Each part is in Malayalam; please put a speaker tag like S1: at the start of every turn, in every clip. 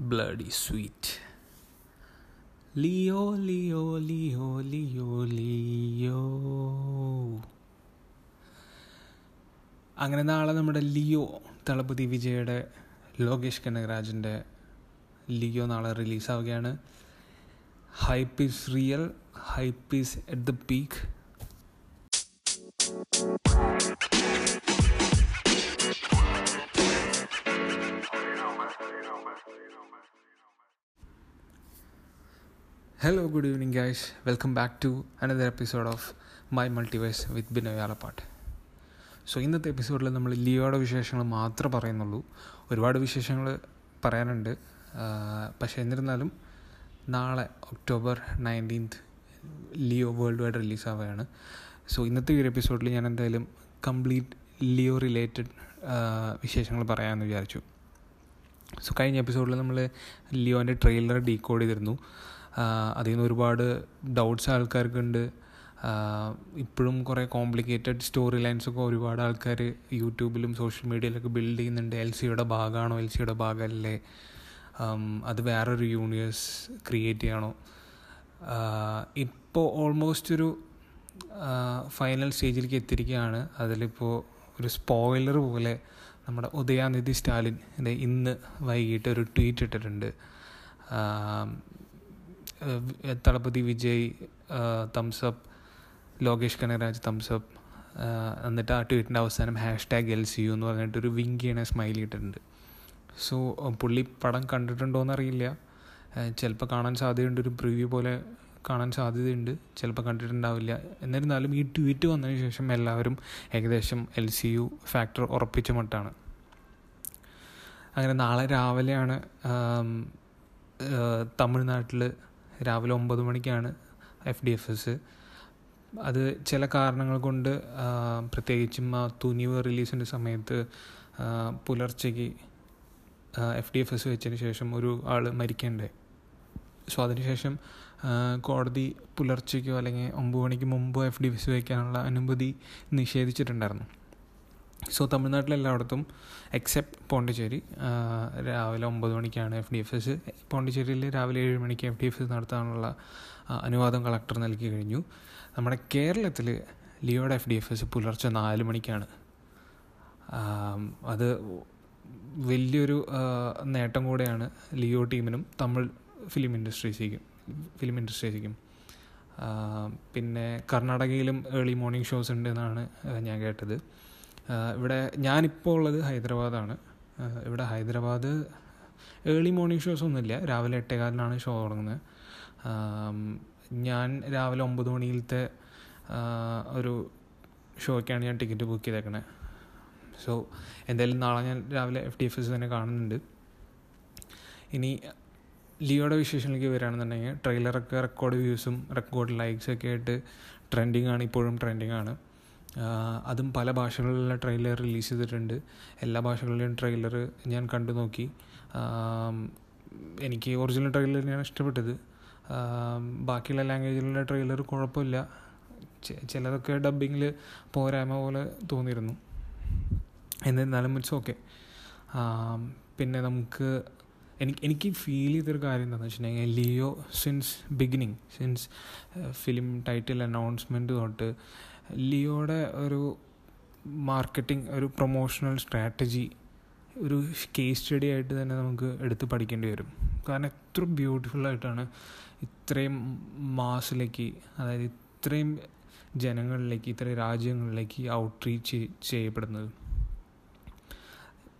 S1: bloody sweet. Leo, Leo, Leo, Leo, Leo. അങ്ങനെ നാളെ നമ്മുടെ ലിയോ തളപതി വിജയുടെ ലോകേഷ് കനകരാജിന്റെ ലിയോ നാളെ റിലീസാവുകയാണ് hype is real hype is at the peak hello good evening guys welcome back to another episode of my multiverse with Binoy Alappat so ഇന്നത്തെ എപ്പിസോഡിൽ നമ്മൾ ലിയോയുടെ വിശേഷങ്ങൾ മാത്രം പറയുന്നുള്ളൂ. ഒരുപാട് വിശേഷങ്ങൾ പറയാനുണ്ട്. പക്ഷേ എന്നിരുന്നാലും നാളെ October nineteenth Leo world wide റിലീസാവുകയാണ്. So ഇന്നത്തെ ഒരു എപ്പിസോഡിൽ ഞാൻ എന്തായാലും കംപ്ലീറ്റ് ലിയോ റിലേറ്റഡ് വിശേഷങ്ങൾ പറയാമെന്ന് വിചാരിച്ചു. സോ കഴിഞ്ഞ എപ്പിസോഡിൽ നമ്മൾ ലിയോന്റെ ട്രെയിലർ ഡീകോഡ് ചെയ്തിരുന്നു. അതിൽ നിന്ന് ഒരുപാട് ഡൗട്ട്സ് ആൾക്കാർക്കുണ്ട്. ഇപ്പോഴും കുറേ കോംപ്ലിക്കേറ്റഡ് സ്റ്റോറി ലൈൻസൊക്കെ ഒരുപാട് ആൾക്കാർ യൂട്യൂബിലും സോഷ്യൽ മീഡിയയിലൊക്കെ ബിൽഡ് ചെയ്യുന്നുണ്ട്. എൽ സിയുടെ ഭാഗമാണോ എൽ സിയുടെ ഭാഗമല്ലേ അത് വേറൊരു യൂണിവേഴ്സ് ക്രിയേറ്റ് ചെയ്യണോ? ഇപ്പോൾ ഓൾമോസ്റ്റ് ഒരു ഫൈനൽ സ്റ്റേജിലേക്ക് എത്തിയിരിക്കുകയാണ്. അതിലിപ്പോൾ ഒരു സ്പോയിലർ പോലെ നമ്മുടെ ഉദയാനിധി സ്റ്റാലിൻ ഇന്ന് വൈകിട്ട് ഒരു ട്വീറ്റ് ഇട്ടിട്ടുണ്ട്. Thalapathy Vijay thumbs up Lokesh Kanagaraj thumbs up എന്നിട്ട് ആ ട്വീറ്റിന്റെ അവസാനം hash tag L C U എന്ന് പറഞ്ഞിട്ട് ഒരു ചെയ്യണ സ്മൈൽ ഇട്ടിട്ടുണ്ട്. സോ പുള്ളി പടം കണ്ടിട്ടുണ്ടോയെന്ന് അറിയില്ല. ചിലപ്പോൾ കാണാൻ സാധ്യതയുണ്ട്. ഒരു പ്രിവ്യൂ പോലെ കാണാൻ സാധ്യതയുണ്ട്. ചിലപ്പോൾ കണ്ടിട്ടുണ്ടാവില്ല. എന്നിരുന്നാലും ഈ ട്വീറ്റ് വന്നതിന് ശേഷം എല്ലാവരും ഏകദേശം എൽ സി യു ഫാക്ടർ ഉറപ്പിച്ച മട്ടാണ്. അങ്ങനെ നാളെ രാവിലെയാണ് തമിഴ്നാട്ടിൽ രാവിലെ ഒമ്പത് മണിക്കാണ് എഫ് ഡി എഫ് എസ് അത് ചില കാരണങ്ങൾ കൊണ്ട് പ്രത്യേകിച്ചും ആ തുനിവ് റിലീസിന്റെ സമയത്ത് പുലർച്ചയ്ക്ക് എഫ് ഡി എഫ് എസ് വെച്ചതിന് ശേഷം ഒരു ആൾ മരിക്കണ്ടേ. സോ അതിനുശേഷം കോടതി പുലർച്ചയ്ക്കോ അല്ലെങ്കിൽ ഒമ്പത് മണിക്ക് മുമ്പോ എഫ് ഡി എഫ് എസ് വയ്ക്കാനുള്ള അനുമതി നിഷേധിച്ചിട്ടുണ്ടായിരുന്നു. സോ തമിഴ്നാട്ടിൽ എല്ലായിടത്തും എക്സെപ്റ്റ് പോണ്ടിച്ചേരി രാവിലെ ഒമ്പത് മണിക്കാണ് എഫ് ഡി എഫ് എസ് പോണ്ടിച്ചേരിയിൽ രാവിലെ ഏഴ് മണിക്ക് എഫ് ഡി എഫ് എസ് നടത്താനുള്ള അനുവാദം കളക്ടർ നൽകി കഴിഞ്ഞു. നമ്മുടെ കേരളത്തിൽ ലിയോയുടെ എഫ് ഡി എഫ് എസ് പുലർച്ചെ നാല് മണിക്കാണ്. അത് വലിയൊരു നേട്ടം കൂടെയാണ് ലിയോ ടീമിനും തമിഴ് ഫിലിം ഇൻഡസ്ട്രീസിക്കും ഫിലിം ഇൻഡസ്ട്രീസിക്കും. പിന്നെ കർണാടകയിലും ഏർലി മോർണിംഗ് ഷോസ് ഉണ്ട് എന്നാണ് ഞാൻ കേട്ടത്. ഇവിടെ ഞാനിപ്പോൾ ഉള്ളത് ഹൈദരാബാദാണ്. ഇവിടെ ഹൈദരാബാദ് ഏർലി മോർണിംഗ് ഷോസ് ഒന്നുമില്ല. രാവിലെ എട്ടേകാലിനാണ് ഷോ തുടങ്ങുന്നത്. ഞാൻ രാവിലെ ഒമ്പത് മണിയിലത്തെ ഒരു ഷോയ്ക്കാണ് ഞാൻ ടിക്കറ്റ് ബുക്ക് ചെയ്തേക്കണേ. സോ എന്തായാലും നാളെ ഞാൻ രാവിലെ എഫ് ഡി എഫ് എസ് തന്നെ കാണുന്നുണ്ട്. ഇനി ലിയോയുടെ വിശേഷങ്ങളിലേക്ക് വരികയാണെന്നുണ്ടെങ്കിൽ ട്രെയിലറൊക്കെ റെക്കോർഡ് വ്യൂസും റെക്കോർഡ് ലൈക്സൊക്കെ ആയിട്ട് ട്രെൻഡിങ് ആണ് ഇപ്പോഴും ട്രെൻഡിങ് ആണ്. അതും പല ഭാഷകളിലുള്ള ട്രെയിലർ റിലീസ് ചെയ്തിട്ടുണ്ട്. എല്ലാ ഭാഷകളിലെയും ട്രെയിലർ ഞാൻ കണ്ടു നോക്കി. എനിക്ക് ഒറിജിനൽ ട്രെയിലർ തന്നെയാണ് ഇഷ്ടപ്പെട്ടത്. ബാക്കിയുള്ള ലാംഗ്വേജിലുള്ള ട്രെയിലർ കുഴപ്പമില്ല. ചിലതൊക്കെ ഡബിങ്ങിൽ പോരായ്മ പോലെ തോന്നിയിരുന്നു. എന്നിരുന്നാലും ഇറ്റ്സ് ഓക്കെ പിന്നെ നമുക്ക് എനിക്ക് എനിക്ക് ഫീൽ ചെയ്തൊരു കാര്യം എന്താണെന്ന് വെച്ചിട്ടുണ്ടെങ്കിൽ Leo since beginning since film title announcement തൊട്ട് ലിയോയുടെ ഒരു മാർക്കറ്റിംഗ് ഒരു പ്രൊമോഷണൽ സ്ട്രാറ്റജി ഒരു കേസ് സ്റ്റഡി ആയിട്ട് തന്നെ നമുക്ക് എടുത്ത് പഠിക്കേണ്ടി വരും. കാരണം എത്ര ബ്യൂട്ടിഫുൾ ആയിട്ടാണ് ഇത്രയും മാസിലേക്ക് അതായത് ഇത്രയും ജനങ്ങളിലേക്ക് ഇത്രയും രാജ്യങ്ങളിലേക്ക് ഔട്ട് റീച്ച് ചെയ്യപ്പെടുന്നത്.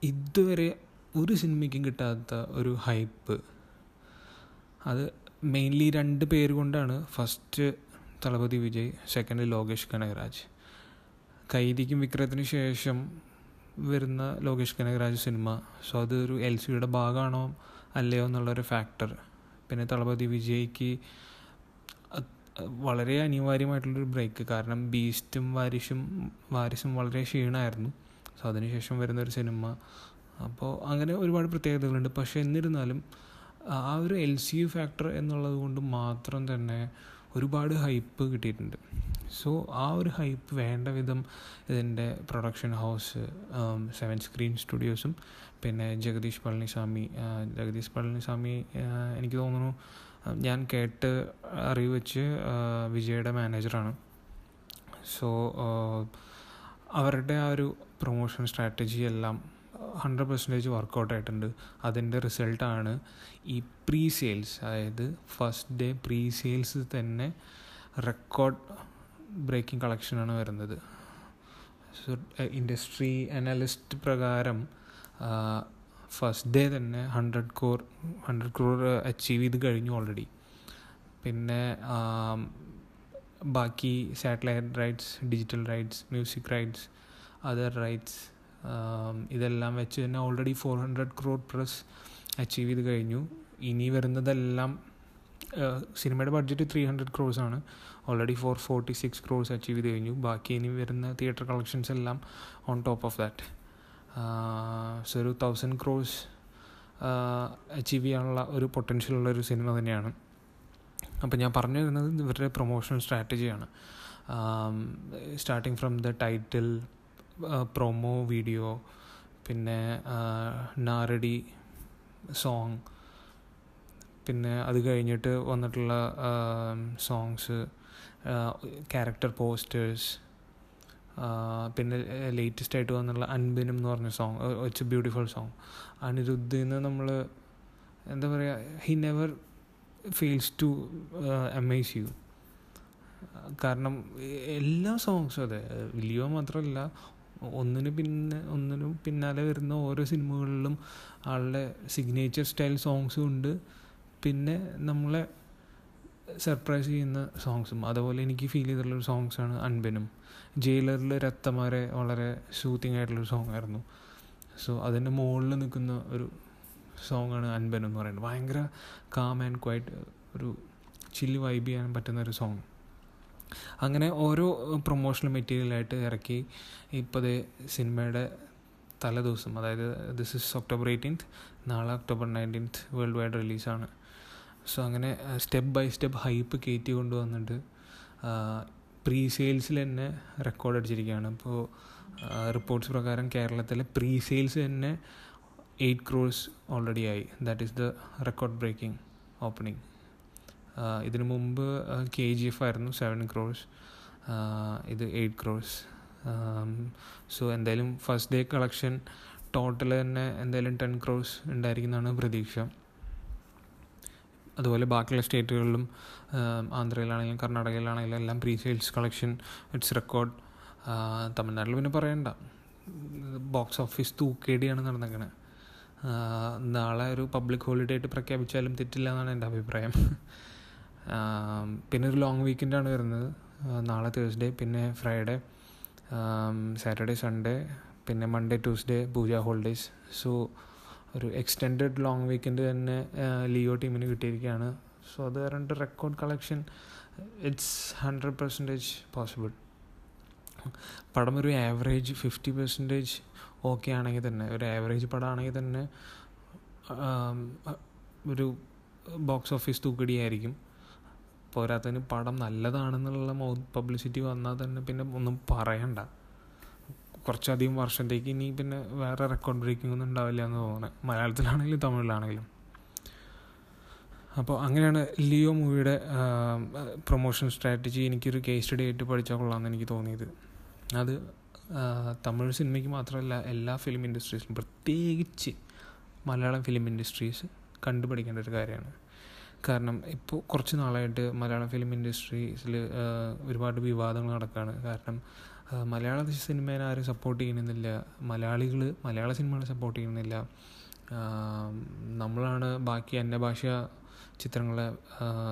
S1: ഇതുവരെ ഒരു സിനിമയ്ക്കും കിട്ടാത്ത ഒരു ഹൈപ്പ് അത് മെയിൻലി രണ്ട് പേര് കൊണ്ടാണ്. First Thalapathy Vijay second Lokesh Kanagaraj. കൈദിക്കും വിക്രത്തിനു ശേഷം വരുന്ന ലോകേഷ് കനകരാജ് സിനിമ. സോ അതൊരു എൽ സിയുടെ ഭാഗമാണോ അല്ലയോ എന്നുള്ളൊരു ഫാക്ടർ പിന്നെ തളപതി വിജയ്ക്ക് വളരെ അനിവാര്യമായിട്ടുള്ളൊരു ബ്രേക്ക് കാരണം ബീസ്റ്റും വാരിഷും വാരിസും വളരെ ക്ഷീണമായിരുന്നു സോ അതിനുശേഷം വരുന്നൊരു സിനിമ. അപ്പോൾ അങ്ങനെ ഒരുപാട് പ്രത്യേകതകളുണ്ട്. പക്ഷേ എന്നിരുന്നാലും ആ ഒരു എൽ സി യു ഫാക്ടർ എന്നുള്ളത് കൊണ്ട് മാത്രം തന്നെ ഒരുപാട് ഹൈപ്പ് കിട്ടിയിട്ടുണ്ട്. സോ ആ ഒരു ഹൈപ്പ് വേണ്ട വിധം ഇതിന്റെ പ്രൊഡക്ഷൻ ഹൗസ് സെവൻ സ്ക്രീൻ സ്റ്റുഡിയോസും പിന്നെ ജഗദീഷ് പളനിസ്വാമി ജഗദീഷ് പളനിസ്വാമി എനിക്ക് തോന്നുന്നു ഞാൻ കേട്ട് അറിവ് വെച്ച് വിജയുടെ മാനേജറാണ് സോ അവരുടെ ആ ഒരു പ്രൊമോഷൻ സ്ട്രാറ്റജി എല്ലാം ഹൺഡ്രഡ് പെർസെന്റേജ് വർക്കൗട്ട് ആയിട്ടുണ്ട്. അതിന്റെ റിസൾട്ടാണ് ഈ പ്രീ സെയിൽസ് അതായത് ഫസ്റ്റ് ഡേ പ്രീ സെയിൽസ് തന്നെ റെക്കോർഡ് ബ്രേക്കിംഗ് കളക്ഷനാണ് വരുന്നത്. സോ ഇൻഡസ്ട്രി അനലിസ്റ്റ് പ്രകാരം ഫസ്റ്റ് ഡേ തന്നെ hundred crore hundred crore achieve ചെയ്ത് കഴിഞ്ഞു ഓൾറെഡി പിന്നെ ബാക്കി satellite rights digital rights music rights other rights ഇതെല്ലാം വെച്ച് തന്നെ already four hundred crore plus achieve ചെയ്ത് കഴിഞ്ഞു. ഇനി വരുന്നതെല്ലാം സിനിമയുടെ ബഡ്ജറ്റ് ത്രീ ഹൺഡ്രഡ് ക്രോസ് ആണ്. Already four forty six crores achieve ചെയ്ത് കഴിഞ്ഞു. ബാക്കി ഇനി വരുന്ന തിയേറ്റർ കളക്ഷൻസ് എല്ലാം on top of that so ഒരു തൗസൻഡ് ക്രോസ് അച്ചീവ് ചെയ്യാനുള്ള ഒരു പൊട്ടൻഷ്യൽ ഉള്ള ഒരു സിനിമ തന്നെയാണ്. അപ്പം ഞാൻ പറഞ്ഞു വരുന്നത് ഇവരുടെ promotional സ്ട്രാറ്റജിയാണ് starting from the title promo video പിന്നെ നാരടി സോങ് പിന്നെ അത് കഴിഞ്ഞിട്ട് വന്നിട്ടുള്ള സോങ്സ് ക്യാരക്ടർ പോസ്റ്റേഴ്സ് പിന്നെ ലേറ്റസ്റ്റ് ആയിട്ട് വന്നുള്ള അൻബിനും എന്ന് പറഞ്ഞ song it's a beautiful song അനിരുദ്ധിന്ന് നമ്മൾ എന്താ പറയുക he never feels to amaze you കാരണം എല്ലാ സോങ്സും അതെ ലിയോ മാത്രമല്ല ഒന്നിന് പിന്നെ ഒന്നിനും പിന്നാലെ വരുന്ന ഓരോ സിനിമകളിലും ആളുടെ സിഗ്നേച്ചർ സ്റ്റൈൽ സോങ്സും ഉണ്ട്. പിന്നെ നമ്മളെ സർപ്രൈസ് ചെയ്യുന്ന സോങ്സും അതുപോലെ എനിക്ക് ഫീൽ ചെയ്തിട്ടുള്ളൊരു സോങ്സാണ് അൻപനും. ജയിലറിൽ രക്തമാരെ വളരെ സൂത്തിങ് ആയിട്ടുള്ളൊരു സോങ് ആയിരുന്നു. സോ അതിന്റെ മുകളിൽ നിൽക്കുന്ന ഒരു സോങ്ങാണ് അൻപൻ എന്ന് പറയുന്നത്. ഭയങ്കര കാം ആൻഡ് ക്വൈറ്റ് ഒരു ചില്ല് വൈബ് ചെയ്യാൻ പറ്റുന്ന ഒരു സോങ് അങ്ങനെ ഓരോ പ്രൊമോഷണൽ മെറ്റീരിയലായിട്ട് ഇറക്കി. ഇപ്പോൾ സിനിമയുടെ തലേദിവസം അതായത് ദിസ് ഇസ് ഒക്ടോബർ എയ്റ്റീൻത്ത് നാളെ ഒക്ടോബർ നയന്റീൻത്ത് വേൾഡ് വൈഡ് റിലീസാണ് സോ അങ്ങനെ സ്റ്റെപ്പ് ബൈ സ്റ്റെപ്പ് ഹൈപ്പ് കയറ്റി കൊണ്ടുവന്നിട്ട് പ്രീ സെയിൽസിൽ തന്നെ റെക്കോർഡ് അടിച്ചിരിക്കുകയാണ്. അപ്പോൾ റിപ്പോർട്ട്സ് പ്രകാരം കേരളത്തിലെ പ്രീ സെയിൽസ് തന്നെ എയ്റ്റ് ക്രോഴ്സ് ഓൾറെഡി ആയി. That is the record breaking opening ഇതിനു മുമ്പ് കെ ജി എഫ് ആയിരുന്നു സെവൻ ക്രോഴ്സ് ഇത് എയ്റ്റ് ക്രോഴ്സ് സോ എന്തായാലും ഫസ്റ്റ് ഡേ കളക്ഷൻ ടോട്ടൽ തന്നെ എന്തായാലും ടെൻ ക്രോഴ്സ് ഉണ്ടായിരിക്കുന്നതാണ് പ്രതീക്ഷ. അതുപോലെ ബാക്കിയുള്ള സ്റ്റേറ്റുകളിലും ആന്ധ്രയിലാണെങ്കിലും കർണാടകയിലാണെങ്കിലും എല്ലാം pre sales collection it's record തമിഴ്നാട്ടിൽ പിന്നെ പറയണ്ട. ബോക്സ് ഓഫീസ് തൂക്കേടിയാണ് നടന്നേക്കണത് നാളെ ഒരു പബ്ലിക് ഹോളിഡേ ആയിട്ട് പ്രഖ്യാപിച്ചാലും തെറ്റില്ല എന്നാണ് എന്റെ അഭിപ്രായം. പിന്നെ ഒരു ലോങ് വീക്കെൻഡാണ് വരുന്നത്. നാളെ തേഴ്സ്ഡേ പിന്നെ ഫ്രൈഡേ സാറ്റർഡേ സൺഡേ പിന്നെ Monday Tuesday Pooja holidays so ഒരു എക്സ്റ്റെൻഡഡ് ലോങ് വീക്കെൻഡ് തന്നെ ലിയോ ടീമിന് കിട്ടിയിരിക്കുകയാണ്. സോ അത് കാരണം record collection it's hundred percentage possible പടം ഒരു ആവറേജ് ഫിഫ്റ്റി പെർസെന്റേജ് ഓക്കെ ആണെങ്കിൽ തന്നെ ഒരു ആവറേജ് പടമാണെങ്കിൽ തന്നെ ഒരു ബോക്സ് ഓഫീസ് തൂക്കടിയായിരിക്കും. പോരാത്തതിന് പടം നല്ലതാണെന്നുള്ള പബ്ലിസിറ്റി വന്നാൽ തന്നെ പിന്നെ ഒന്നും പറയണ്ട. കുറച്ചധികം വർഷത്തേക്ക് ഇനി പിന്നെ വേറെ റെക്കോർഡ് ബ്രേക്കിംഗ് ഒന്നും ഉണ്ടാവില്ല എന്ന് തോന്നുന്നത് മലയാളത്തിലാണെങ്കിലും തമിഴിലാണെങ്കിലും. അപ്പോൾ അങ്ങനെയാണ് ലിയോ മൂവിയുടെ പ്രൊമോഷൻ സ്ട്രാറ്റജി എനിക്കൊരു കേസ് സ്റ്റഡി ആയിട്ട് പഠിച്ചാൽ കൊള്ളാമെന്ന് എനിക്ക് തോന്നിയത്. അത് തമിഴ് സിനിമയ്ക്ക് മാത്രമല്ല എല്ലാ ഫിലിം ഇൻഡസ്ട്രീസിലും പ്രത്യേകിച്ച് മലയാളം ഫിലിം ഇൻഡസ്ട്രീസ് കണ്ടുപഠിക്കേണ്ട ഒരു കാര്യമാണ്. കാരണം ഇപ്പോൾ കുറച്ച് നാളായിട്ട് മലയാള ഫിലിം ഇൻഡസ്ട്രീസിൽ ഒരുപാട് വിവാദങ്ങൾ നടക്കുകയാണ് കാരണം മലയാള സിനിമേനെ ആരും സപ്പോർട്ട് ചെയ്യുന്നില്ല. മലയാളികൾ മലയാള സിനിമകളെ സപ്പോർട്ട് ചെയ്യുന്നില്ല. നമ്മളാണ് ബാക്കി അന്യഭാഷ ചിത്രങ്ങളെ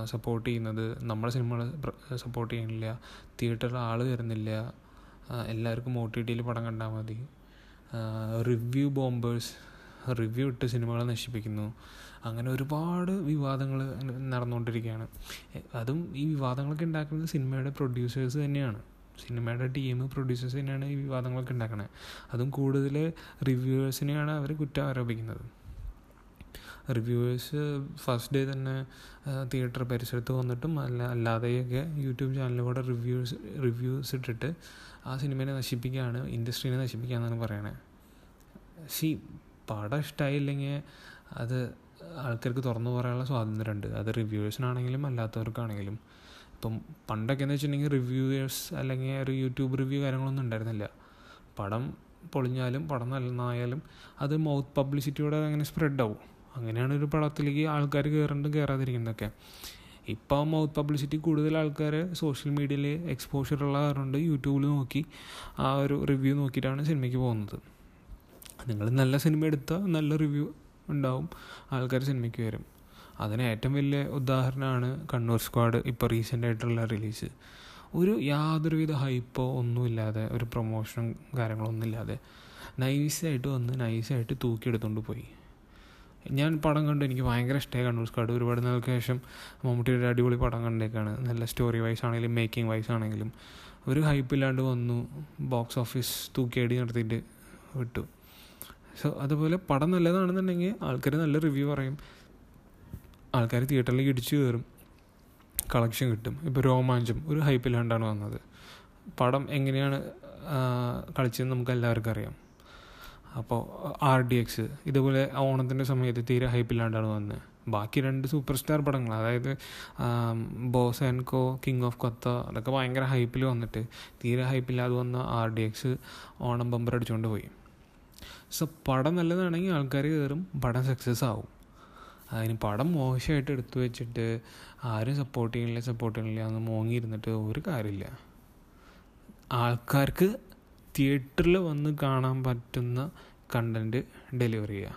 S1: സപ്പോർട്ട് ചെയ്യുന്നത്. നമ്മുടെ സിനിമകളെ സപ്പോർട്ട് ചെയ്യുന്നില്ല. തിയേറ്ററിൽ ആൾ വരുന്നില്ല. എല്ലാവർക്കും ഒ ടി ടിയിൽ പടം കണ്ടാൽ മതി. റിവ്യൂ ബോംബേഴ്സ് റിവ്യൂ ഇട്ട് സിനിമകളെ നശിപ്പിക്കുന്നു. അങ്ങനെ ഒരുപാട് വിവാദങ്ങൾ നടന്നുകൊണ്ടിരിക്കുകയാണ് അതും ഈ വിവാദങ്ങളൊക്കെ ഉണ്ടാക്കുന്നത് സിനിമയുടെ പ്രൊഡ്യൂസേഴ്സ് തന്നെയാണ്. സിനിമയുടെ ടീം പ്രൊഡ്യൂസേഴ്സ് തന്നെയാണ് ഈ വിവാദങ്ങളൊക്കെ ഉണ്ടാക്കുന്നത് അതും കൂടുതൽ റിവ്യൂവേഴ്സിനെയാണ് അവർ കുറ്റം ആരോപിക്കുന്നത് റിവ്യൂവേഴ്സ് ഫസ്റ്റ് ഡേ തന്നെ തിയേറ്റർ പരിസരത്ത് വന്നിട്ടും അല്ല അല്ലാതെയൊക്കെ യൂട്യൂബ് ചാനലിലൂടെ റിവ്യൂസ് റിവ്യൂസ് ഇട്ടിട്ട് ആ സിനിമയെ നശിപ്പിക്കുകയാണ് ഇൻഡസ്ട്രീനെ നശിപ്പിക്കുകയെന്നാണ് പറയണത് സി പടം ഇഷ്ടമായില്ലെങ്കിൽ അത് ആൾക്കാർക്ക് തുറന്നു പറയാനുള്ള സ്വാതന്ത്ര്യമുണ്ട്. അത് റിവ്യൂവേഴ്സിനാണെങ്കിലും അല്ലാത്തവർക്കാണെങ്കിലും. ഇപ്പം പണ്ടൊക്കെ എന്ന് വെച്ചിട്ടുണ്ടെങ്കിൽ റിവ്യൂവേഴ്സ് അല്ലെങ്കിൽ ഒരു യൂട്യൂബ് റിവ്യൂ കാര്യങ്ങളൊന്നും ഉണ്ടായിരുന്നില്ല. പടം പൊളിഞ്ഞാലും പടം നന്നായാലും അത് മൗത്ത് പബ്ലിസിറ്റിയോടെ അങ്ങനെ സ്പ്രെഡ് ആവും. അങ്ങനെയാണ് ഒരു പടത്തിലേക്ക് ആൾക്കാർ കയറണ്ടും കയറാതിരിക്കുന്നതൊക്കെ ഇപ്പോൾ മൗത്ത് പബ്ലിസിറ്റി കൂടുതൽ ആൾക്കാർ സോഷ്യൽ മീഡിയയിൽ എക്സ്പോഷർ ഉള്ള കാരണമുണ്ട് യൂട്യൂബിൽ നോക്കി ആ ഒരു റിവ്യൂ നോക്കിയിട്ടാണ് സിനിമയ്ക്ക് പോകുന്നത്. നിങ്ങൾ നല്ല സിനിമ എടുത്താൽ നല്ല റിവ്യൂ ഉണ്ടാവും. ആൾക്കാർ സിനിമയ്ക്ക് വരും. അതിന് ഏറ്റവും വലിയ ഉദാഹരണമാണ് കണ്ണൂർ സ്ക്വാഡ് ഇപ്പോൾ റീസെന്റ് ആയിട്ടുള്ള റിലീസ്. ഒരു യാതൊരുവിധ ഹൈപ്പോ ഒന്നുമില്ലാതെ ഒരു പ്രൊമോഷനും കാര്യങ്ങളൊന്നും ഒന്നുമില്ലാതെ നൈസായിട്ട് വന്ന് നൈസായിട്ട് തൂക്കിയെടുത്തുകൊണ്ട് പോയി. ഞാൻ പടം കണ്ട് എനിക്ക് ഭയങ്കര ഇഷ്ടമായി കണ്ണൂർ സ്ക്വാഡ്. ഒരുപാട് നാൾക്ക് ശേഷം മമ്മൂട്ടിയുടെ അടിപൊളി പടം കണ്ടേക്കാണ്. നല്ല സ്റ്റോറി വൈസ് ആണെങ്കിലും മേക്കിംഗ് വൈസ് ആണെങ്കിലും. ഒരു ഹൈപ്പില്ലാണ്ട് വന്നു ബോക്സ് ഓഫീസ് തൂക്കിയടി നടത്തിയിട്ട് വിട്ടു. സോ അതുപോലെ പടം നല്ലതാണെന്നുണ്ടെങ്കിൽ ആൾക്കാർ നല്ല റിവ്യൂ പറയും. ആൾക്കാർ തിയേറ്ററിലേക്ക് ഇടിച്ചു കയറും. കളക്ഷൻ കിട്ടും. ഇപ്പോൾ രോമാഞ്ചം ഒരു ഹൈപ്പിലാണ്ടാണ് വന്നത്. പടം എങ്ങനെയാണ് കളിച്ചതെന്ന് നമുക്ക് എല്ലാവർക്കും അറിയാം. അപ്പോൾ ആർ ഡി എക്സ് ഇതുപോലെ ഓണത്തിന്റെ സമയത്ത് തീരെ ഹൈപ്പില്ലാണ്ടാണ് വന്നത് ബാക്കി രണ്ട് സൂപ്പർ സ്റ്റാർ പടങ്ങൾ അതായത് boss and co king of Kotha അതൊക്കെ ഭയങ്കര ഹൈപ്പിൽ വന്നിട്ട് തീരെ ഹൈപ്പില്ലാതെ വന്ന R D X Onam bumper അടിച്ചുകൊണ്ട് പോയി. സോ പടം നല്ലതാണെങ്കിൽ ആൾക്കാർ കയറും പടം സക്സസ് ആവും. അതിന് പടം മോശമായിട്ട് എടുത്തു വെച്ചിട്ട് ആരും സപ്പോർട്ട് ചെയ്യണില്ല സപ്പോർട്ട് ചെയ്യണില്ല എന്ന് മോങ്ങിയിരുന്നിട്ട് ഒരു കാര്യമില്ല. ആൾക്കാർക്ക് തിയേറ്ററിൽ വന്ന് കാണാൻ പറ്റുന്ന കണ്ടന്റ് ഡെലിവറി ചെയ്യുക.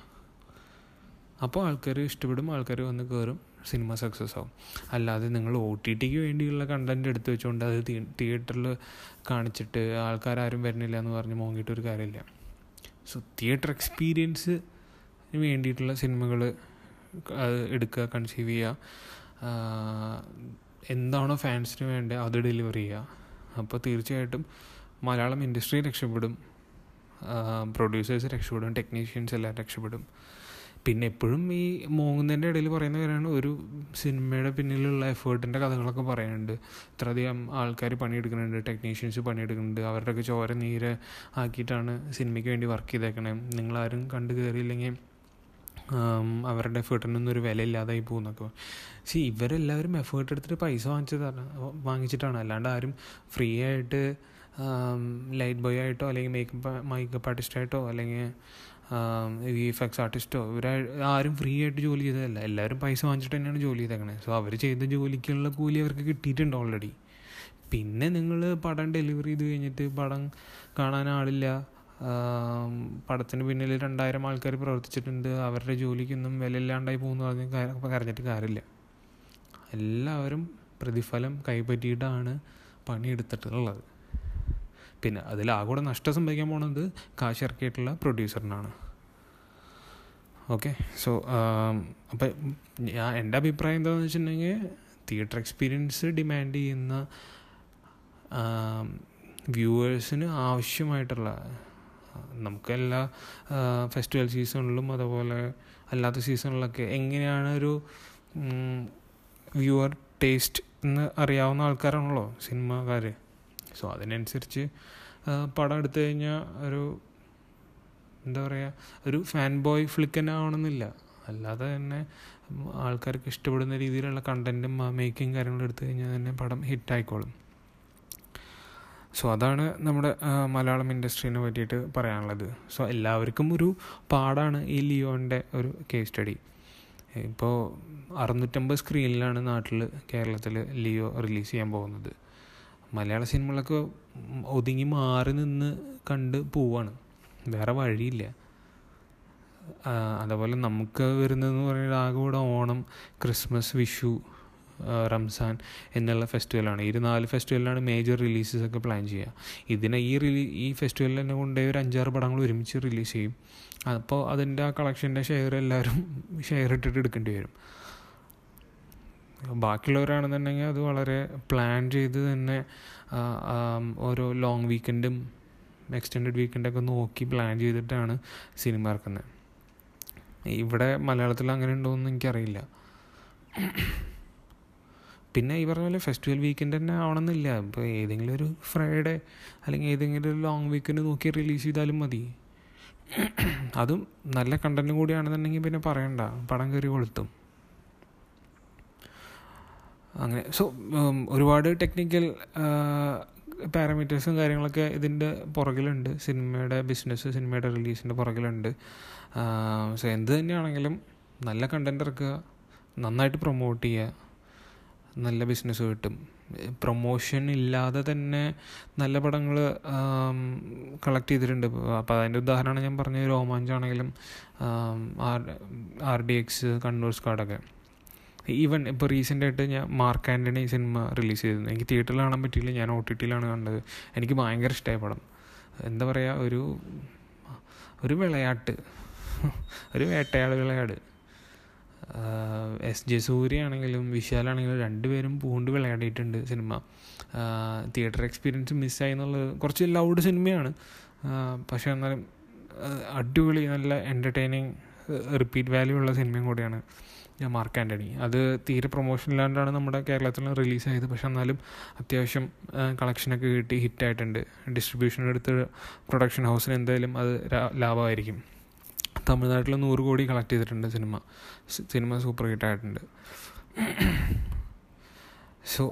S1: അപ്പോൾ ആൾക്കാർ ഇഷ്ടപ്പെടും ആൾക്കാർ വന്ന് കയറും സിനിമ സക്സസ് ആവും. അല്ലാതെ നിങ്ങൾ ഒ ടി ടിക്ക് വേണ്ടിയുള്ള കണ്ടന്റ് എടുത്തു വെച്ചുകൊണ്ട് അത് തിയേറ്ററിൽ കാണിച്ചിട്ട് ആൾക്കാരും വരുന്നില്ല എന്ന് പറഞ്ഞ് മോങ്ങിയിട്ടൊരു കാര്യമില്ല. സോ തിയേറ്റർ എക്സ്പീരിയൻസ് വേണ്ടിയിട്ടുള്ള സിനിമകൾ എടുക്കുക കൺസീവ് ചെയ്യുക. എന്താണോ ഫാൻസിന് വേണ്ടത് അത് ഡെലിവർ ചെയ്യുക. അപ്പോൾ തീർച്ചയായിട്ടും മലയാളം ഇൻഡസ്ട്രി രക്ഷപ്പെടും. പ്രൊഡ്യൂസേഴ്സ് രക്ഷപ്പെടും ടെക്നീഷ്യൻസ് എല്ലാം രക്ഷപ്പെടും. പിന്നെ എപ്പോഴും ഈ മോങ്ങുന്നതിന്റെ ഇടയിൽ പറയുന്നവരാണ് ഒരു സിനിമയുടെ പിന്നിലുള്ള എഫേർട്ടിന്റെ കഥകളൊക്കെ പറയുന്നുണ്ട്. ഇത്രയധികം ആൾക്കാർ പണിയെടുക്കുന്നുണ്ട് ടെക്നീഷ്യൻസ് പണിയെടുക്കുന്നുണ്ട്. അവരുടെയൊക്കെ ചോര നീര് ആക്കിയിട്ടാണ് സിനിമയ്ക്ക് വേണ്ടി വർക്ക് ചെയ്തേക്കണേ. നിങ്ങളാരും കണ്ടു കയറിയില്ലെങ്കിൽ അവരുടെ എഫേർട്ടിനൊന്നും ഒരു വിലയില്ലാതായി പോകുന്നൊക്കെ സി ഇവരെല്ലാവരും എഫേർട്ട് എടുത്തിട്ട് പൈസ വാങ്ങിച്ചതാണ് വാങ്ങിച്ചിട്ടാണ്. അല്ലാണ്ട് ആരും ഫ്രീ ആയിട്ട് ലൈറ്റ് ബോയ് ആയിട്ടോ അല്ലെങ്കിൽ മേക്കപ്പ് മേക്കപ്പ് ആർട്ടിസ്റ്റായിട്ടോ അല്ലെങ്കിൽ വി എഫ് എക്സ് ആർട്ടിസ്റ്റോ ഇവർ ആരും ഫ്രീ ആയിട്ട് ജോലി ചെയ്തതല്ല. എല്ലാവരും പൈസ വാങ്ങിച്ചിട്ട് തന്നെയാണ് ജോലി ചെയ്തേക്കണേ. സോ അവർ ചെയ്ത ജോലിക്കുള്ള കൂലി അവർക്ക് കിട്ടിയിട്ടുണ്ട് ഓൾറെഡി പിന്നെ നിങ്ങൾ പടം ഡെലിവറി ചെയ്ത് കഴിഞ്ഞിട്ട് പടം കാണാൻ ആളില്ല. പടത്തിന് പിന്നിൽ രണ്ടായിരം ആൾക്കാർ പ്രവർത്തിച്ചിട്ടുണ്ട്. അവരുടെ ജോലിക്കൊന്നും വിലയില്ലാണ്ടായി പോകുന്നു പറഞ്ഞ് കരഞ്ഞിട്ട് കാര്യമില്ല. എല്ലാവരും പ്രതിഫലം കൈപ്പറ്റിയിട്ടാണ് പണിയെടുത്തിട്ടുള്ളത്. പിന്നെ അതിൽ ആകൂടെ നഷ്ടം സംഭവിക്കാൻ പോണത് കാശിറക്കിയിട്ടുള്ള പ്രൊഡ്യൂസറിനാണ് ഓക്കെ സോ അപ്പം ഞാൻ എന്റെ അഭിപ്രായം എന്താണെന്ന് വെച്ചിട്ടുണ്ടെങ്കിൽ തിയേറ്റർ എക്സ്പീരിയൻസ് ഡിമാൻഡ് ചെയ്യുന്ന വ്യൂവേഴ്സിന് ആവശ്യമായിട്ടുള്ള നമുക്കെല്ലാ ഫെസ്റ്റിവൽ സീസണിലും അതുപോലെ അല്ലാത്ത സീസണിലൊക്കെ എങ്ങനെയാണ് ഒരു വ്യൂവർ ടേസ്റ്റ് എന്ന് അറിയാവുന്ന ആൾക്കാരാണല്ലോ സിനിമക്കാർ സോ അതിനനുസരിച്ച് പടം എടുത്തു കഴിഞ്ഞാൽ ഒരു എന്താ പറയുക ഒരു ഫാൻ ബോയ് ഫ്ലിക്ക് തന്നെ ആവണമെന്നില്ല അല്ലാതെ തന്നെ ആൾക്കാർക്ക് ഇഷ്ടപ്പെടുന്ന രീതിയിലുള്ള കണ്ടന്റും മേക്കിങ് കാര്യങ്ങളും എടുത്തു കഴിഞ്ഞാൽ തന്നെ പടം ഹിറ്റായിക്കോളും. സോ അതാണ് നമ്മുടെ മലയാളം ഇൻഡസ്ട്രീനെ പറ്റിയിട്ട് പറയാനുള്ളത്. സോ എല്ലാവർക്കും ഒരു പാടാണ് ഈ ലിയോന്റെ ഒരു കേസ് സ്റ്റഡി ഇപ്പോൾ അറുന്നൂറ്റമ്പത് സ്ക്രീനിലാണ് നാട്ടിൽ കേരളത്തിൽ ലിയോ റിലീസ് ചെയ്യാൻ പോകുന്നത്. മലയാള സിനിമകളൊക്കെ ഒതുങ്ങി മാറി നിന്ന് കണ്ട് പോവാണ്. വേറെ വഴിയില്ല. അതേപോലെ നമുക്ക് വരുന്നതെന്ന് പറയുന്നത് ആകെ ഓണം ക്രിസ്മസ് വിഷു റംസാൻ എന്നുള്ള ഫെസ്റ്റിവലാണ്. ഈ നാല് ഫെസ്റ്റിവലിലാണ് മേജർ റിലീസസ് ഒക്കെ പ്ലാൻ ചെയ്യുക. ഇതിനെ ഈ റിലീ ഈ ഫെസ്റ്റിവലിൽ തന്നെ കൊണ്ടുപോയി ഒരു അഞ്ചാറ് പടങ്ങൾ ഒരുമിച്ച് റിലീസ് ചെയ്യും. അപ്പോൾ അതിന്റെ ആ കളക്ഷന്റെ ഷെയർ എല്ലാവരും ഷെയർ ഇട്ടിട്ട് എടുക്കേണ്ടി വരും. ബാക്കിയുള്ളവരാണെന്നുണ്ടെങ്കിൽ അത് വളരെ പ്ലാൻ ചെയ്ത് തന്നെ ഓരോ ലോങ് വീക്കെൻഡും എക്സ്റ്റെൻഡ് വീക്കെൻഡൊക്കെ നോക്കി പ്ലാൻ ചെയ്തിട്ടാണ് സിനിമ ഇറക്കുന്നത് ഇവിടെ മലയാളത്തിൽ അങ്ങനെ ഉണ്ടോയെന്ന് എനിക്കറിയില്ല. പിന്നെ ഈ പറഞ്ഞ പോലെ ഫെസ്റ്റിവൽ വീക്കെൻഡ് തന്നെ ആവണമെന്നില്ല. ഇപ്പോൾ ഏതെങ്കിലും ഒരു ഫ്രൈഡേ അല്ലെങ്കിൽ ഏതെങ്കിലും ഒരു ലോങ് വീക്കെൻഡ് നോക്കി റിലീസ് ചെയ്താലും മതി. അതും നല്ല കണ്ടന്റും കൂടിയാണെന്നുണ്ടെങ്കിൽ പിന്നെ പറയണ്ട. പടം കയറി കൊളുത്തും. അങ്ങനെ. സോ ഒരുപാട് ടെക്നിക്കൽ പാരാമീറ്റേഴ്സും കാര്യങ്ങളൊക്കെ ഇതിന്റെ പുറകിലുണ്ട്. സിനിമയുടെ ബിസിനസ് സിനിമയുടെ റിലീസിന്റെ പുറകിലുണ്ട്. സോ എന്ത് തന്നെയാണെങ്കിലും നല്ല കണ്ടന്റ് ഇറക്കുക നന്നായിട്ട് പ്രൊമോട്ട് ചെയ്യുക നല്ല ബിസിനസ് കിട്ടും. പ്രൊമോഷൻ ഇല്ലാതെ തന്നെ നല്ല പടങ്ങൾ കളക്ട് ചെയ്തിട്ടുണ്ട്. അപ്പോൾ അതിന്റെ ഉദാഹരണമാണ് ഞാൻ പറഞ്ഞ രോമാഞ്ചാണെങ്കിലും R R D X Kannur സ്കാഡൊക്കെ even ഇപ്പോൾ റീസെന്റ് ആയിട്ട് ഞാൻ മാർക്ക് ആന്റണി സിനിമ റിലീസ് ചെയ്തിരുന്നു. എനിക്ക് തിയേറ്ററിൽ കാണാൻ പറ്റിയില്ല. ഞാൻ ഒ ടി ടിയിലാണ് കണ്ടത്. എനിക്ക് ഭയങ്കര ഇഷ്ടമായ പടം. എന്താ പറയുക ഒരു ഒരു വിളയാട്ട്. ഒരു വേട്ടയാട് വിളയാട്. എസ് ജെ സൂര്യ ആണെങ്കിലും വിശാലാണെങ്കിലും രണ്ടുപേരും പൂണ്ട് വിളയാടിയിട്ടുണ്ട് സിനിമ തിയേറ്റർ എക്സ്പീരിയൻസ് മിസ്സായി എന്നുള്ളത് കുറച്ച് ലൗഡ് സിനിമയാണ് പക്ഷേ എന്നാലും അടിപൊളി നല്ല എന്റർടൈനിങ് റിപ്പീറ്റ് വാല്യൂ ഉള്ള സിനിമയും കൂടിയാണ്. മാർക്ക് ആന്റണി അത് തീരെ പ്രൊമോഷൻ ഇല്ലാണ്ടാണ് നമ്മുടെ കേരളത്തിൽ റിലീസായത് പക്ഷെ എന്നാലും അത്യാവശ്യം കളക്ഷനൊക്കെ കിട്ടി ഹിറ്റായിട്ടുണ്ട് ഡിസ്ട്രിബ്യൂഷൻ എടുത്ത് പ്രൊഡക്ഷൻ ഹൗസിന് എന്തായാലും അത് ലാഭമായിരിക്കും. തമിഴ്നാട്ടിൽ നൂറ് കോടി കളക്ട് ചെയ്തിട്ടുണ്ട് സിനിമ സിനിമ സൂപ്പർ ഹിറ്റായിട്ടുണ്ട് സോ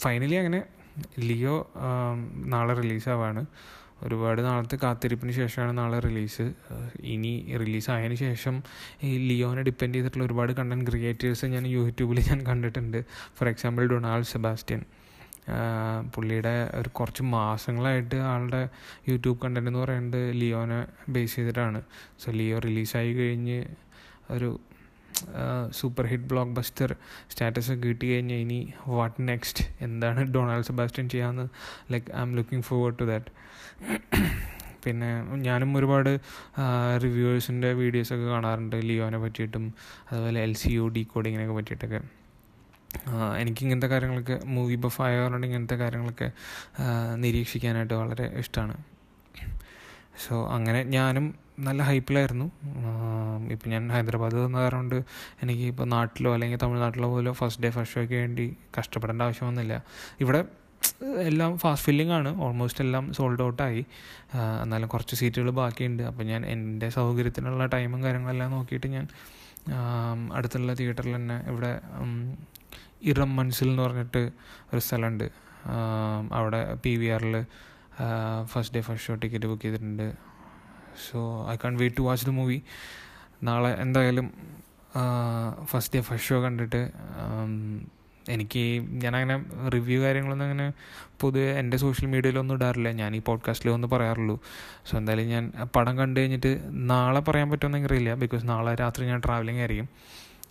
S1: ഫൈനലി അങ്ങനെ ലിയോ നാളെ റിലീസാവാണ് ഒരുപാട് നാളത്തെ കാത്തിരിപ്പിന് ശേഷമാണ് നാളെ റിലീസ്. ഇനി റിലീസായതിന് ശേഷം ഈ ലിയോനെ ഡിപ്പെൻഡ് ചെയ്തിട്ടുള്ള ഒരുപാട് കണ്ടന്റ് ക്രിയേറ്റേഴ്സ് ഞാൻ യൂട്യൂബിൽ ഞാൻ കണ്ടിട്ടുണ്ട്. For example Donald Sebastian. പുള്ളിയുടെ ഒരു കുറച്ച് മാസങ്ങളായിട്ട് ആളുടെ യൂട്യൂബ് കണ്ടന്റ് എന്ന് പറയുന്നത് ലിയോനെ ബേസ് ചെയ്തിട്ടാണ്. സോ ലിയോ റിലീസായി കഴിഞ്ഞ് ഒരു super hit blockbuster status കിട്ടി കഴിഞ്ഞാൽ ഇനി വാട്ട് നെക്സ്റ്റ്? എന്താണ് ഡൊണാൾഡ് സെബാസ്റ്റ്യൻ ചെയ്യാമെന്ന് like I am looking forward to that. പിന്നെ ഞാനും ഒരുപാട് റിവ്യൂവേഴ്സിന്റെ വീഡിയോസൊക്കെ കാണാറുണ്ട്. ലിയോനെ പറ്റിയിട്ടും അതുപോലെ എൽ സി യു ഡി കോഡിങ്ങിനൊക്കെ പറ്റിയിട്ടൊക്കെ. എനിക്ക് ഇങ്ങനത്തെ കാര്യങ്ങളൊക്കെ മൂവി ബഫ് ആയതുകൊണ്ട് ഇങ്ങനത്തെ കാര്യങ്ങളൊക്കെ നിരീക്ഷിക്കാനായിട്ട് വളരെ ഇഷ്ടമാണ് സോ അങ്ങനെ ഞാനും നല്ല ഹൈപ്പിലായിരുന്നു ഇപ്പം ഞാൻ ഹൈദരാബാദ് വന്ന കാരണം എനിക്ക് ഇപ്പോൾ നാട്ടിലോ അല്ലെങ്കിൽ തമിഴ്നാട്ടിലോ പോലോ ഫസ്റ്റ് ഡേ ഫസ്റ്റ് ഷോയ്ക്ക് വേണ്ടി കഷ്ടപ്പെടേണ്ട ആവശ്യമൊന്നുമില്ല. ഇവിടെ എല്ലാം ഫാസ്റ്റ് ഫില്ലിംഗ് ആണ്. ഓൾമോസ്റ്റ് എല്ലാം സോൾഡ് ഔട്ടായി എന്നാലും കുറച്ച് സീറ്റുകൾ ബാക്കിയുണ്ട്. അപ്പോൾ ഞാൻ എന്റെ സൗകര്യത്തിനുള്ള ടൈമും കാര്യങ്ങളെല്ലാം നോക്കിയിട്ട് ഞാൻ അടുത്തുള്ള തിയേറ്ററിൽ തന്നെ ഇവിടെ ഇറം മൻസിൽ എന്ന് പറഞ്ഞിട്ട് ഒരു സ്ഥലമുണ്ട്. അവിടെ പി വി ആറിൽ first day first show ticket book ചെയ്തിട്ടുണ്ട്. So I can't wait to watch the movie നാളെ എന്തായാലും ഫസ്റ്റ് ഡേ ഫസ്റ്റ് ഷോ കണ്ടിട്ട് എനിക്ക് ഞാനങ്ങനെ റിവ്യൂ കാര്യങ്ങളൊന്നും അങ്ങനെ പൊതുവെ എന്റെ സോഷ്യൽ മീഡിയയിലൊന്നും ഇടാറില്ല. ഞാൻ ഈ പോഡ്കാസ്റ്റിൽ ഒന്ന് പറയാറുള്ളൂ. സോ എന്തായാലും ഞാൻ പടം കണ്ടു കഴിഞ്ഞിട്ട് നാളെ പറയാൻ പറ്റുമെന്ന് അറിയില്ല. ബിക്കോസ് നാളെ രാത്രി ഞാൻ ട്രാവലിംഗ് ആയിരിക്കും.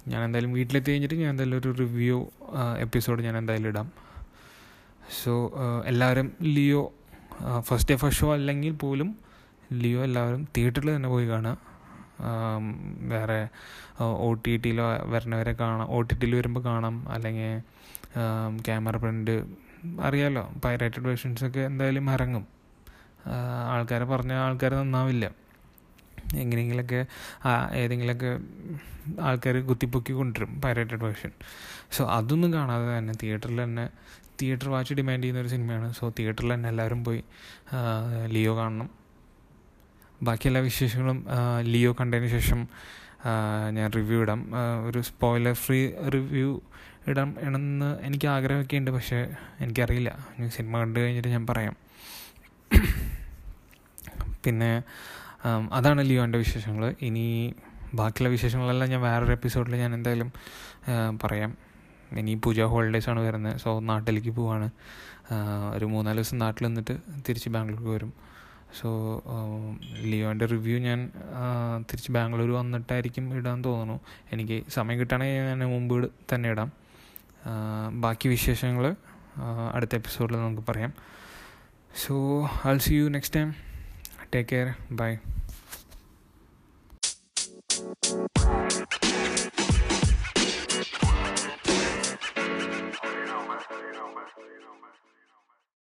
S1: ഞാൻ എന്തായാലും വീട്ടിലെത്തി കഴിഞ്ഞിട്ട് ഞാൻ എന്തായാലും ഒരു റിവ്യൂ എപ്പിസോഡ് ഞാൻ എന്തായാലും ഇടാം. സോ എല്ലാവരും Leo first day first show അല്ലെങ്കിൽ പോലും ലിയോ എല്ലാവരും തിയേറ്ററിൽ തന്നെ പോയി കാണുക. വേറെ ഒ ടി ടിയിലോ വരണവരെ കാണാം. ഒ ടി ടിയിൽ വരുമ്പോൾ കാണാം. അല്ലെങ്കിൽ ക്യാമറ പ്രിന്റ് അറിയാമല്ലോ പൈറേറ്റഡ് വേർഷൻസൊക്കെ എന്തായാലും ഇറങ്ങും. ആൾക്കാരെ പറഞ്ഞ ആൾക്കാർ നന്നാവില്ല. എങ്ങനെയെങ്കിലൊക്കെ ഏതെങ്കിലുമൊക്കെ ആൾക്കാർ കുത്തിപ്പൊക്കി കൊണ്ടുവരും പൈറേറ്റഡ് വേർഷൻ. സോ അതൊന്നും കാണാതെ തന്നെ തിയേറ്ററിൽ തന്നെ തിയേറ്റർ വാച്ച് ഡിമാൻഡ് ചെയ്യുന്ന ഒരു സിനിമയാണ്. സോ തിയേറ്ററിൽ തന്നെ എല്ലാവരും പോയി ലിയോ കാണണം. ബാക്കി എല്ലാ വിശേഷങ്ങളും ലിയോ കണ്ടതിന് ശേഷം ഞാൻ റിവ്യൂ ഇടാം. ഒരു സ്പോയിലർ ഫ്രീ റിവ്യൂ ഇടാം എന്ന് എനിക്ക് ആഗ്രഹമൊക്കെ ഉണ്ട് പക്ഷേ എനിക്കറിയില്ല. ഞാൻ സിനിമ കണ്ടു കഴിഞ്ഞിട്ട് ഞാൻ പറയാം. പിന്നെ അതാണ് ലിയോന്റെ വിശേഷങ്ങൾ ഇനി ബാക്കിയുള്ള വിശേഷങ്ങളെല്ലാം ഞാൻ വേറൊരു എപ്പിസോഡിൽ ഞാൻ എന്തായാലും പറയാം. ഇനി പൂജ ഹോളിഡേയ്സ് ആണ് വരുന്നത്. സോ നാട്ടിലേക്ക് പോവാണ്. ഒരു മൂന്നാൽ ദിവസം നാട്ടിൽ നിന്നിട്ട് തിരിച്ച് ബാംഗ്ലൂർക്ക് വരും. സോ ലിയോന്റെ റിവ്യൂ ഞാൻ തിരിച്ച് ബാംഗ്ലൂർ വന്നിട്ടായിരിക്കും ഇടാൻ തോന്നുന്നു. എനിക്ക് സമയം കിട്ടുകയാണെങ്കിൽ ഞാൻ മുമ്പ് തന്നെ ഇടാം. ബാക്കി വിശേഷങ്ങൾ അടുത്ത എപ്പിസോഡിൽ നമുക്ക് പറയാം. So I see you next time take care bye